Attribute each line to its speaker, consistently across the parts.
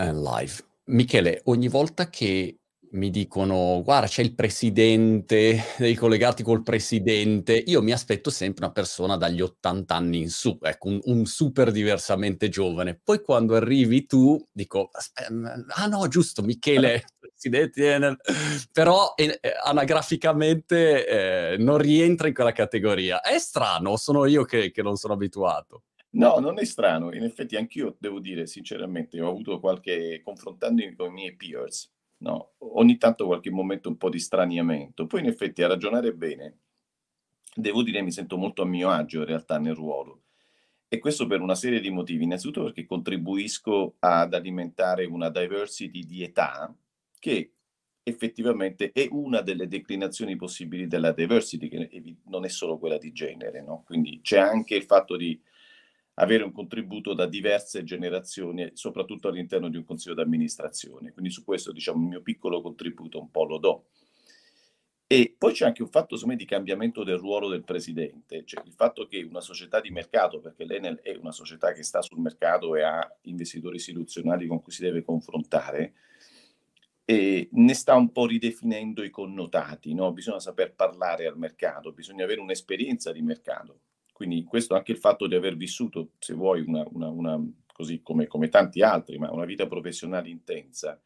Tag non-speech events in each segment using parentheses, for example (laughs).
Speaker 1: eh, live. Michele, ogni volta che mi dicono: "Guarda, c'è il presidente, devi collegarti col presidente", io mi aspetto sempre una persona dagli 80 anni in su, ecco, un un super diversamente giovane. Poi quando arrivi tu dico: "Aspe mhmm, ah no, giusto, Michele, (laughs) presidente Enel", però, ehm, anagraficamente, ehm, non rientra in quella categoria. È strano sono io che che non sono abituato?
Speaker 2: No, non è strano. In effetti anch'io devo dire sinceramente, ho avuto qualche confrontandomi con i miei peers, no, ogni tanto qualche momento un po' di straniamento. Poi in effetti a ragionare bene, devo dire mi sento molto a mio agio in realtà nel ruolo. E questo per una serie di motivi. Innanzitutto perché contribuisco ad alimentare una diversity di età che effettivamente è una delle declinazioni possibili della diversity, che non è solo quella di genere, no? Quindi c'è anche il fatto di avere un contributo da diverse generazioni, soprattutto all'interno di un consiglio d'amministrazione. Quindi su questo, diciamo, il mio piccolo contributo un po' lo do. E poi c'è anche un fatto, me, di cambiamento del ruolo del presidente, cioè il fatto che una società di mercato, perché l'Enel è una società che sta sul mercato e ha investitori istituzionali con cui si deve confrontare, e ne sta un po' ridefinendo i connotati, no? bisogna saper parlare al mercato, bisogna avere un'esperienza di mercato. Quindi questo anche il fatto di aver vissuto, se vuoi, una, una, una così come, come, tanti altri, ma una vita professionale intensa,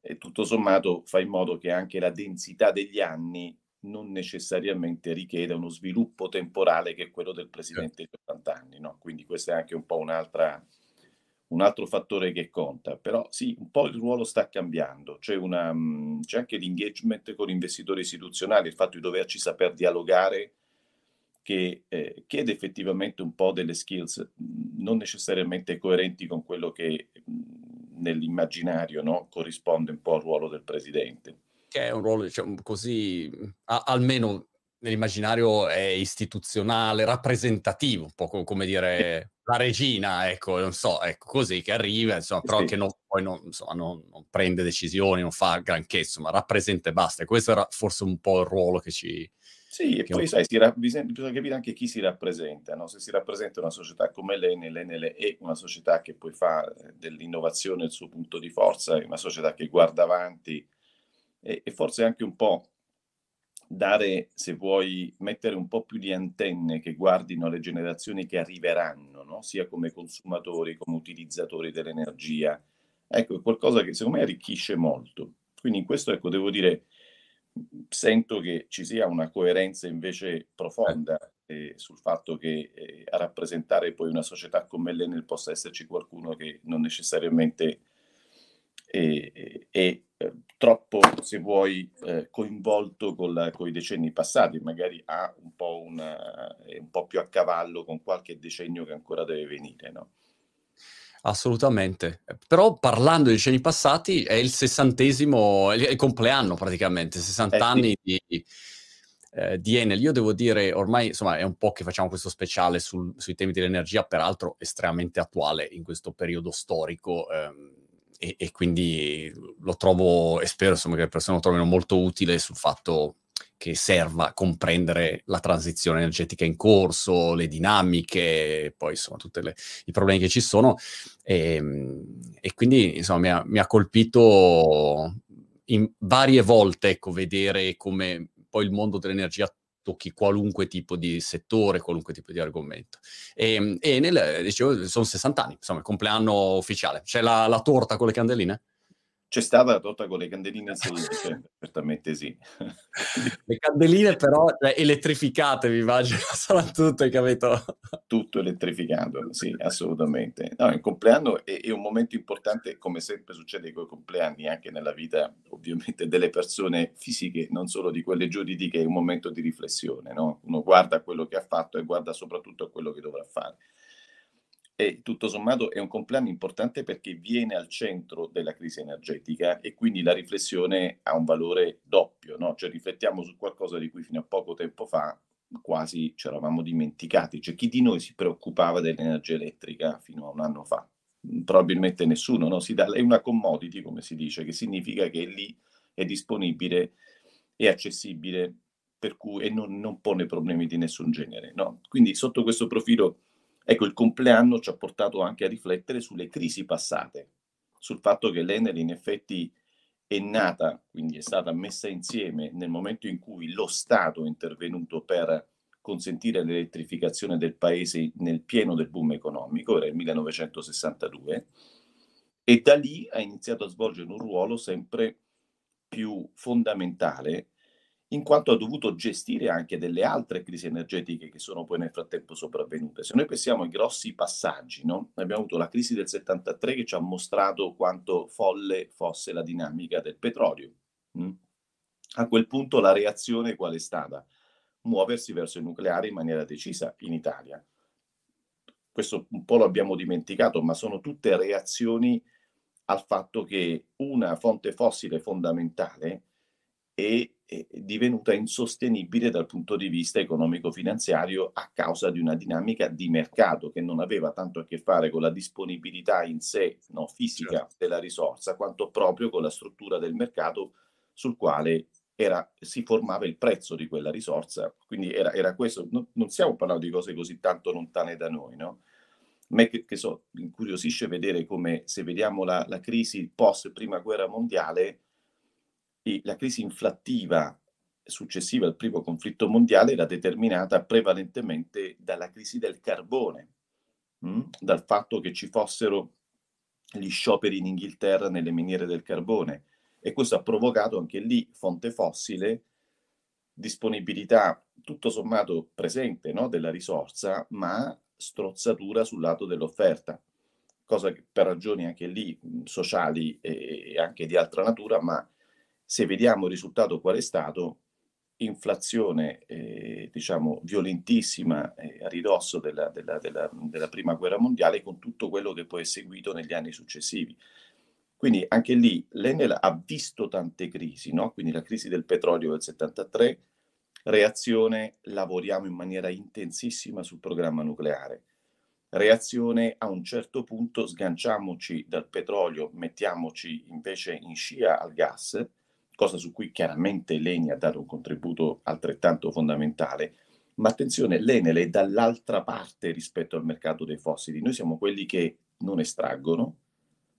Speaker 2: e tutto sommato fa in modo che anche la densità degli anni non necessariamente richieda uno sviluppo temporale che è quello del presidente di 80 anni. No? Quindi questo è anche un po' un altro fattore che conta. Però sì, un po' il ruolo sta cambiando. C'è, una, c'è anche l'engagement con investitori istituzionali, il fatto di doverci saper dialogare che eh, chiede effettivamente un po' delle skills non necessariamente coerenti con quello che nell'immaginario no, corrisponde un po' al ruolo del presidente.
Speaker 1: Che è un ruolo, diciamo così, a, almeno nell'immaginario è istituzionale, rappresentativo, un po' come dire la regina, ecco, non so, ecco, così che arriva, insomma, però sì. che non, poi non, insomma, non, non, prende decisioni, non fa granché, insomma, rappresenta e basta. Questo era forse un po' il ruolo che ci,
Speaker 2: sì, e poi sai, ra- bisogna, bisogna, capire anche chi si rappresenta, no? se si rappresenta una società come l'Enel, l'Enel è una società che poi fa eh, dell'innovazione il suo punto di forza, è una società che guarda avanti e, e forse anche un po' dare, se vuoi, mettere un po' più di antenne che guardino le generazioni che arriveranno, no? sia come consumatori, come utilizzatori dell'energia. Ecco, è qualcosa che secondo me arricchisce molto. Quindi in questo, ecco, devo dire sento che ci sia una coerenza invece profonda eh, sul fatto che eh, a rappresentare poi una società come l'Enel possa esserci qualcuno che non necessariamente è, è, è troppo, se vuoi, eh, coinvolto con, i decenni passati, magari ha un po', una, un po' più a cavallo con qualche decennio che ancora deve venire. No?
Speaker 1: Assolutamente. Però parlando di decenni passati, è il sessantesimo, è il compleanno praticamente, 60 eh, anni sì. di, eh, di, Enel. Io devo dire, ormai insomma è un po' che facciamo questo speciale sul, sui temi dell'energia, peraltro estremamente attuale in questo periodo storico. Ehm, e, e, quindi lo trovo, e spero insomma, che le persone lo trovino molto utile sul fatto che serva a comprendere la transizione energetica in corso, le dinamiche, poi insomma tutti i problemi che ci sono. E, ehm, e quindi insomma mi ha, mi ha, colpito varie volte ecco, vedere come poi il mondo dell'energia tocchi qualunque tipo di settore, qualunque tipo di argomento. E, e nel, dicevo, sono 60 anni, insomma, il compleanno ufficiale. C'è la, la torta con le candeline?
Speaker 2: C'è stata la torta con le candeline, sì, certamente sì. (laughs)
Speaker 1: Le candeline però cioè, elettrificate, mi immagino, (laughs) saranno tutte, capito?
Speaker 2: Tutto elettrificato, sì, assolutamente. No, il compleanno è, è, un momento importante, come sempre succede con i compleanni, anche nella vita, ovviamente, delle persone fisiche, non solo di quelle giuridiche, è un momento di riflessione, no? Uno guarda quello che ha fatto e guarda soprattutto a quello che dovrà fare e tutto sommato è un compleanno importante perché viene al centro della crisi energetica e quindi la riflessione ha un valore doppio, no? cioè riflettiamo su qualcosa di cui fino a poco tempo fa quasi ci eravamo dimenticati, cioè chi di noi si preoccupava dell'energia elettrica fino a un anno fa? Probabilmente nessuno, no? dà, è una commodity come si dice, che significa che è lì, è disponibile, è accessibile per cui, e non, non pone problemi di nessun genere. No? Quindi sotto questo profilo Ecco, il compleanno ci ha portato anche a riflettere sulle crisi passate, sul fatto che l'Enel in effetti è nata, quindi è stata messa insieme nel momento in cui lo Stato è intervenuto per consentire l'elettrificazione del paese nel pieno del boom economico, era il 1962, e da lì ha iniziato a svolgere un ruolo sempre più fondamentale in quanto ha dovuto gestire anche delle altre crisi energetiche che sono poi nel frattempo sopravvenute. Se noi pensiamo ai grossi passaggi, no? abbiamo avuto la crisi del 73 che ci ha mostrato quanto folle fosse la dinamica del petrolio. Mm? A quel punto la reazione qual è stata? Muoversi verso il nucleare in maniera decisa in Italia. Questo un po' lo abbiamo dimenticato, ma sono tutte reazioni al fatto che una fonte fossile fondamentale è, è divenuta insostenibile dal punto di vista economico-finanziario a causa di una dinamica di mercato che non aveva tanto a che fare con la disponibilità in sé no, fisica certo. della risorsa, quanto proprio con la struttura del mercato sul quale era, si formava il prezzo di quella risorsa. Quindi era, era questo, no, non stiamo parlando di cose così tanto lontane da noi, no? A me che, che so, incuriosisce vedere come se vediamo la, la crisi post prima guerra mondiale, la crisi inflattiva successiva al primo conflitto mondiale era determinata prevalentemente dalla crisi del carbone, mh? Mm? dal fatto che ci fossero gli scioperi in Inghilterra nelle miniere del carbone e questo ha provocato anche lì fonte fossile, disponibilità tutto sommato presente no, della risorsa, ma strozzatura sul lato dell'offerta, cosa che per ragioni anche lì mm, sociali e anche di altra natura, ma se vediamo il risultato qual è stato, inflazione eh, diciamo violentissima eh, a ridosso della, della, della, della, prima guerra mondiale con tutto quello che poi è seguito negli anni successivi. Quindi anche lì l'Enel ha visto tante crisi, no? quindi la crisi del petrolio del 73, reazione lavoriamo in maniera intensissima sul programma nucleare, reazione a un certo punto sganciamoci dal petrolio, mettiamoci invece in scia al gas, cosa su cui chiaramente l'ENI ha dato un contributo altrettanto fondamentale. Ma attenzione, l'Enel è dall'altra parte rispetto al mercato dei fossili. Noi siamo quelli che non estraggono,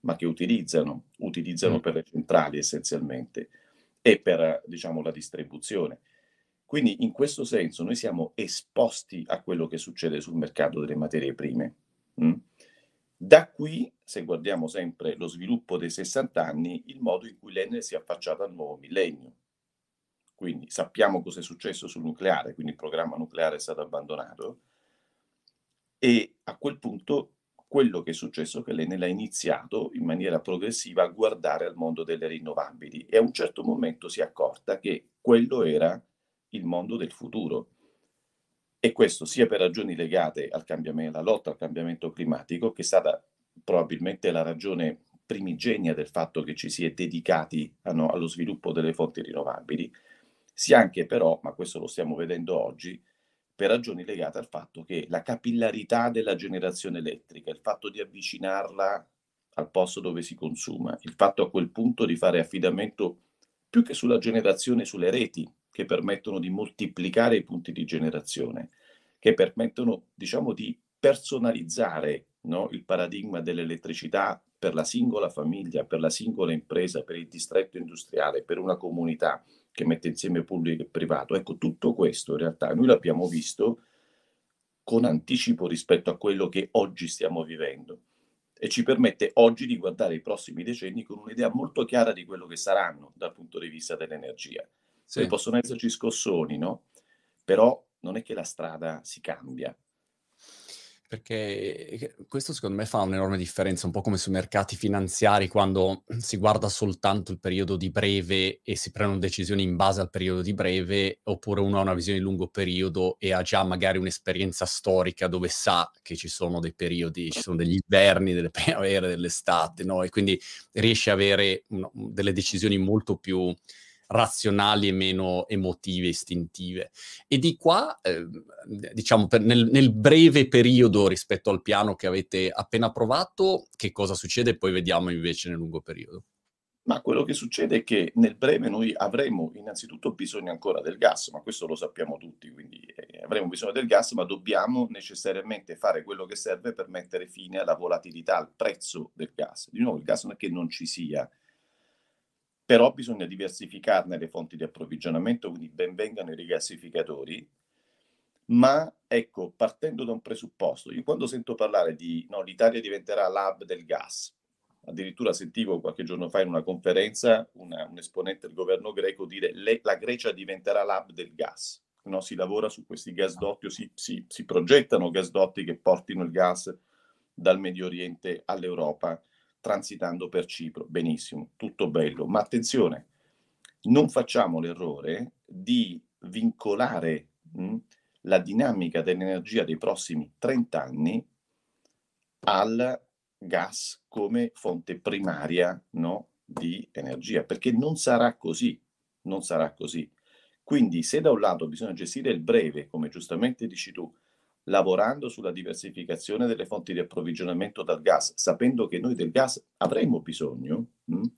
Speaker 2: ma che utilizzano, utilizzano mm. per le centrali essenzialmente e per diciamo, la distribuzione. Quindi in questo senso noi siamo esposti a quello che succede sul mercato delle materie prime. Mm? Da qui, se guardiamo sempre lo sviluppo dei 60 anni, il modo in cui l'Enel si è affacciata al nuovo millennio. Quindi sappiamo cosa è successo sul nucleare, quindi il programma nucleare è stato abbandonato e a quel punto quello che è successo è che l'Enel ha iniziato in maniera progressiva a guardare al mondo delle rinnovabili e a un certo momento si è accorta che quello era il mondo del futuro e questo sia per ragioni legate al cambiamento, alla lotta al cambiamento climatico, che è stata probabilmente la ragione primigenia del fatto che ci si è dedicati a, no, allo sviluppo delle fonti rinnovabili, sia anche però, ma questo lo stiamo vedendo oggi, per ragioni legate al fatto che la capillarità della generazione elettrica, il fatto di avvicinarla al posto dove si consuma, il fatto a quel punto di fare affidamento più che sulla generazione sulle reti, che permettono di moltiplicare i punti di generazione, che permettono, diciamo, di personalizzare no, il paradigma dell'elettricità per la singola famiglia, per la singola impresa, per il distretto industriale, per una comunità che mette insieme pubblico e privato. Ecco, tutto questo in realtà noi l'abbiamo visto con anticipo rispetto a quello che oggi stiamo vivendo e ci permette oggi di guardare i prossimi decenni con un'idea molto chiara di quello che saranno dal punto di vista dell'energia. Sì. Possono esserci scossoni, no? Però non è che la strada si cambia.
Speaker 1: Perché eh, questo secondo me fa un'enorme differenza, un po' come sui mercati finanziari, quando si guarda soltanto il periodo di breve e si prendono decisioni in base al periodo di breve, oppure uno ha una visione di lungo periodo e ha già magari un'esperienza storica dove sa che ci sono dei periodi, ci sono degli inverni, delle primavere, dell'estate, no? E quindi riesce a avere no, delle decisioni molto più razionali e meno emotive, istintive. E di qua, eh, diciamo, nel, nel, breve periodo rispetto al piano che avete appena provato, che cosa succede? Poi vediamo invece nel lungo periodo.
Speaker 2: Ma quello che succede è che nel breve noi avremo innanzitutto bisogno ancora del gas, ma questo lo sappiamo tutti, quindi eh, avremo bisogno del gas, ma dobbiamo necessariamente fare quello che serve per mettere fine alla volatilità, al prezzo del gas. Di nuovo, il gas non è che non ci sia, però bisogna diversificarne le fonti di approvvigionamento, quindi benvengano i rigassificatori, ma ecco, partendo da un presupposto, io quando sento parlare di no, l'Italia diventerà l'hub del gas, Addirittura sentivo qualche giorno fa in una conferenza una, un esponente del governo greco dire che la Grecia diventerà l'hub del gas. No, si lavora su questi gasdotti, si, si, si progettano gasdotti che portino il gas dal Medio Oriente all'Europa, transitando per Cipro. Benissimo, tutto bello. Ma attenzione, non facciamo l'errore di vincolare mh, la dinamica dell'energia dei prossimi 30 anni al gas come fonte primaria no, di energia, perché non sarà così, non sarà così. Quindi se da un lato bisogna gestire il breve, come giustamente dici tu, lavorando sulla diversificazione delle fonti di approvvigionamento dal gas, sapendo che noi del gas avremo bisogno, mh, hm,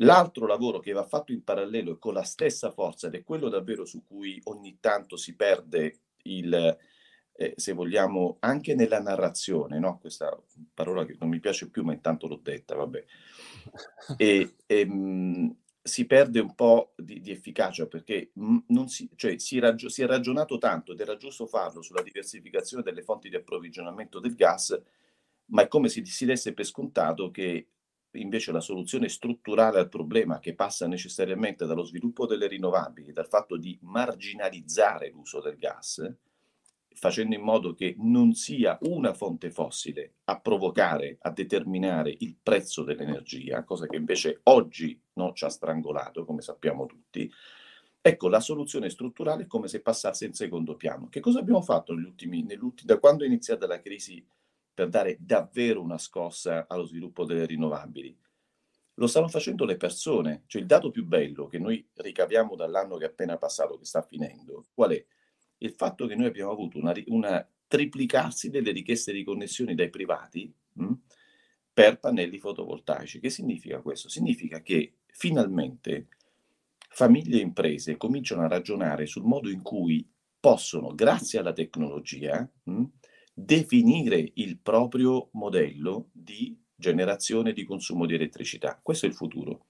Speaker 2: l'altro lavoro che va fatto in parallelo e con la stessa forza, ed è quello davvero su cui ogni tanto si perde il, eh, se vogliamo, anche nella narrazione, no? questa parola che non mi piace più, ma intanto l'ho detta, vabbè. E, e ehm, mh, si perde un po' di, di efficacia perché si, cioè, si, ragio- si, è ragionato tanto ed era giusto farlo sulla diversificazione delle fonti di approvvigionamento del gas, ma è come se si desse per scontato che invece la soluzione strutturale al problema che passa necessariamente dallo sviluppo delle rinnovabili, dal fatto di marginalizzare l'uso del gas, facendo in modo che non sia una fonte fossile a provocare, a determinare il prezzo dell'energia, cosa che invece oggi no, ci ha strangolato, come sappiamo tutti. Ecco, la soluzione strutturale è come se passasse in secondo piano. Che cosa abbiamo fatto negli ultimi, da quando è iniziata la crisi per dare davvero una scossa allo sviluppo delle rinnovabili? Lo stanno facendo le persone. Cioè il dato più bello che noi ricaviamo dall'anno che è appena passato, che sta finendo, qual è? Il fatto che noi abbiamo avuto una, una triplicarsi delle richieste di connessioni dai privati mh, hm, per pannelli fotovoltaici. Che significa questo? Significa che finalmente famiglie e imprese cominciano a ragionare sul modo in cui possono, grazie alla tecnologia, mh, definire il proprio modello di generazione di consumo di elettricità. Questo è il futuro.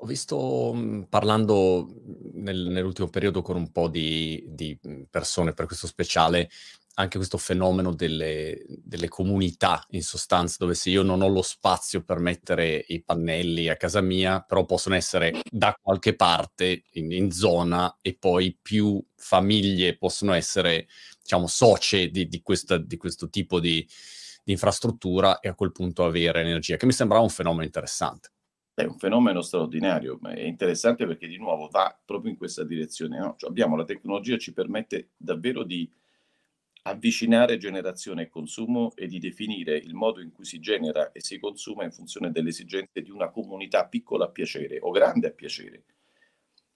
Speaker 1: Ho visto, mhmm, parlando nel nell'ultimo periodo con un po' di di, mhmm, persone per questo speciale, anche questo fenomeno delle delle comunità, in sostanza, dove se io non ho lo spazio per mettere i pannelli a casa mia, però possono essere da qualche parte in in zona e poi più famiglie possono essere, diciamo, socie di di questa di questo tipo di di infrastruttura e a quel punto avere energia, che mi sembrava un fenomeno interessante.
Speaker 2: È un fenomeno straordinario, ma è interessante perché di nuovo va proprio in questa direzione. No? Cioè abbiamo la tecnologia ci permette davvero di avvicinare generazione e consumo e di definire il modo in cui si genera e si consuma in funzione delle esigenze di una comunità piccola a piacere o grande a piacere.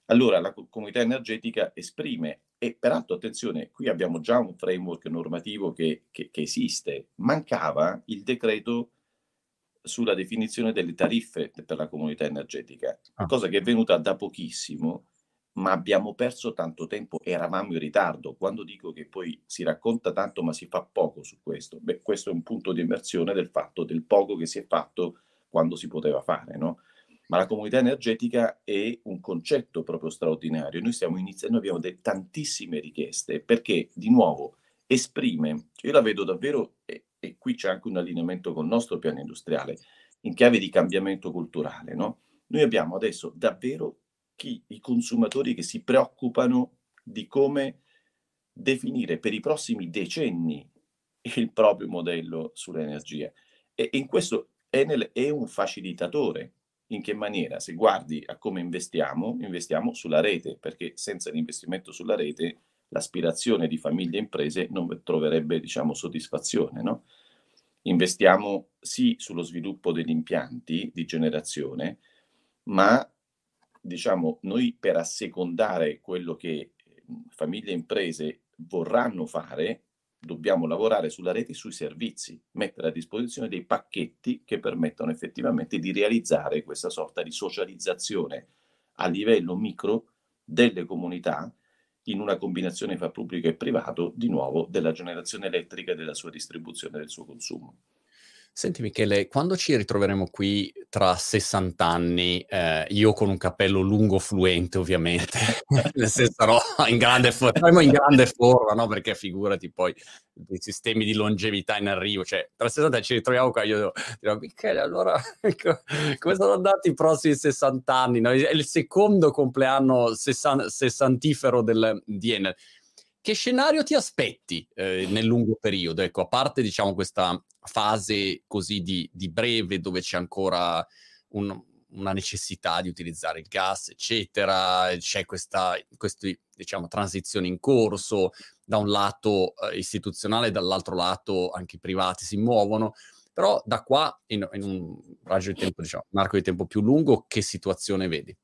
Speaker 2: Allora la comunità energetica esprime e peraltro attenzione, qui abbiamo già un framework normativo che, che, che esiste, mancava il decreto sulla definizione delle tariffe per la comunità energetica, ah. cosa che è venuta da pochissimo, ma abbiamo perso tanto tempo, eravamo in ritardo. Quando dico che poi si racconta tanto ma si fa poco su questo, beh, questo è un punto di immersione del fatto del poco che si è fatto quando si poteva fare, no? Ma la comunità energetica è un concetto proprio straordinario. Noi stiamo iniziando, abbiamo de- tantissime richieste perché, di nuovo, esprime, io la vedo davvero, e qui c'è anche un allineamento con il nostro piano industriale, in chiave di cambiamento culturale. No? Noi abbiamo adesso davvero chi, i consumatori che si preoccupano di come definire per i prossimi decenni il proprio modello sull'energia. E in questo Enel è un facilitatore. In che maniera? Se guardi a come investiamo, investiamo sulla rete, perché senza l'investimento sulla rete l'aspirazione di famiglie e imprese non troverebbe diciamo, soddisfazione. No? Investiamo sì sullo sviluppo degli impianti di generazione, ma diciamo, noi per assecondare quello che famiglie e imprese vorranno fare, dobbiamo lavorare sulla rete e sui servizi, mettere a disposizione dei pacchetti che permettono effettivamente di realizzare questa sorta di socializzazione a livello micro delle comunità in una combinazione fra pubblico e privato, di nuovo, della generazione elettrica e della sua distribuzione e del suo consumo.
Speaker 1: Senti Michele, quando ci ritroveremo qui tra 60 anni, eh, io con un cappello lungo fluente ovviamente, (laughs) nel senso sarò in grande, for- in grande forma, no? Perché figurati poi i sistemi di longevità in arrivo, cioè tra 60 anni ci ritroviamo qua, io dirò Michele, allora come sono andati i prossimi 60 anni? No? È il secondo compleanno sessan- sessantifero del, di Enel che scenario ti aspetti eh, nel lungo periodo? Ecco, a parte diciamo questa fase così di, di breve dove c'è ancora un, una necessità di utilizzare il gas, eccetera, c'è questa, questa diciamo, transizione in corso, da un lato eh, istituzionale, dall'altro lato anche i privati si muovono, però da qua in, in un raggio di tempo, diciamo, un arco di tempo più lungo, che situazione vedi?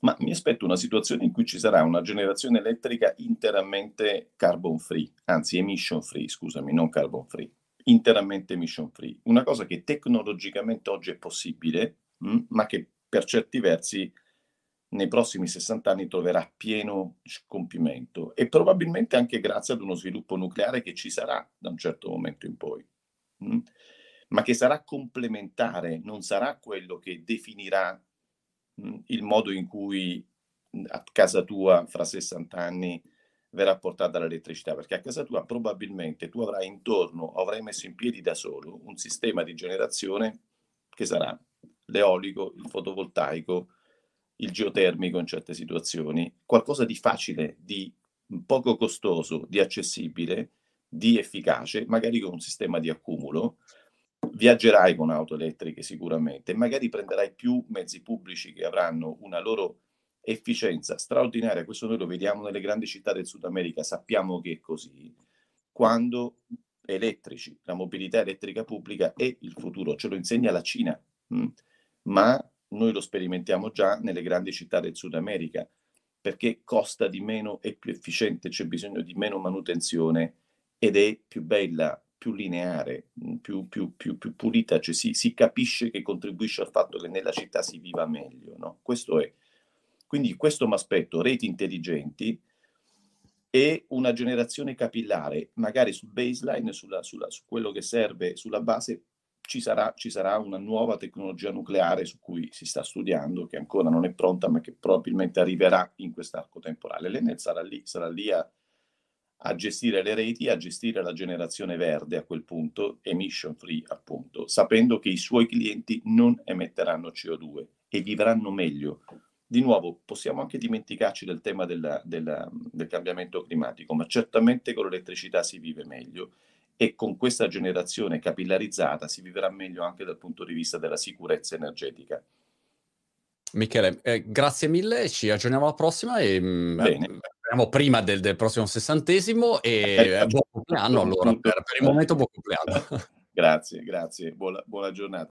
Speaker 2: Ma mi aspetto una situazione in cui ci sarà una generazione elettrica interamente carbon free, anzi emission free, scusami, non carbon free, interamente emission free. Una cosa che tecnologicamente oggi è possibile, mm, ma che per certi versi nei prossimi 60 anni troverà pieno compimento e probabilmente anche grazie ad uno sviluppo nucleare che ci sarà da un certo momento in poi? Mm, ma che sarà complementare, non sarà quello che definirà il modo in cui a casa tua fra 60 anni verrà portata l'elettricità, perché a casa tua probabilmente tu avrai intorno, avrai messo in piedi da solo un sistema di generazione che sarà l'eolico, il fotovoltaico, il geotermico in certe situazioni, qualcosa di facile, di poco costoso, di accessibile, di efficace, magari con un sistema di accumulo, viaggerai con auto elettriche sicuramente, magari prenderai più mezzi pubblici che avranno una loro efficienza straordinaria, questo noi lo vediamo nelle grandi città del Sud America, sappiamo che è così, quando elettrici, la mobilità elettrica pubblica è il futuro, ce lo insegna la Cina? Mm? ma noi lo sperimentiamo già nelle grandi città del Sud America, perché costa di meno, è più efficiente, c'è bisogno di meno manutenzione ed è più bella, più lineare, mm, più, più, più, più pulita, cioè si, si, capisce che contribuisce al fatto che nella città si viva meglio. No? Questo è. Quindi questo mi aspetto, reti intelligenti e una generazione capillare, magari sul baseline, sulla, sulla, su quello che serve, sulla base, ci sarà, ci sarà una nuova tecnologia nucleare su cui si sta studiando, che ancora non è pronta, ma che probabilmente arriverà in quest'arco temporale. L'Enel sarà lì, sarà lì a a gestire le reti, a gestire la generazione verde a quel punto, emission free appunto, sapendo che i suoi clienti non emetteranno CO2 e vivranno meglio. Di nuovo, possiamo anche dimenticarci del tema della, della, del cambiamento climatico, ma certamente con l'elettricità si vive meglio e con questa generazione capillarizzata si vivrà meglio anche dal punto di vista della sicurezza energetica.
Speaker 1: Michele, eh, grazie mille, ci aggiorniamo alla prossima e mm, Bene. Speriamo prima del, del, prossimo sessantesimo e eh, buon compleanno allora, per, per il momento buon compleanno. (laughs)
Speaker 2: grazie, grazie, buona, buona giornata.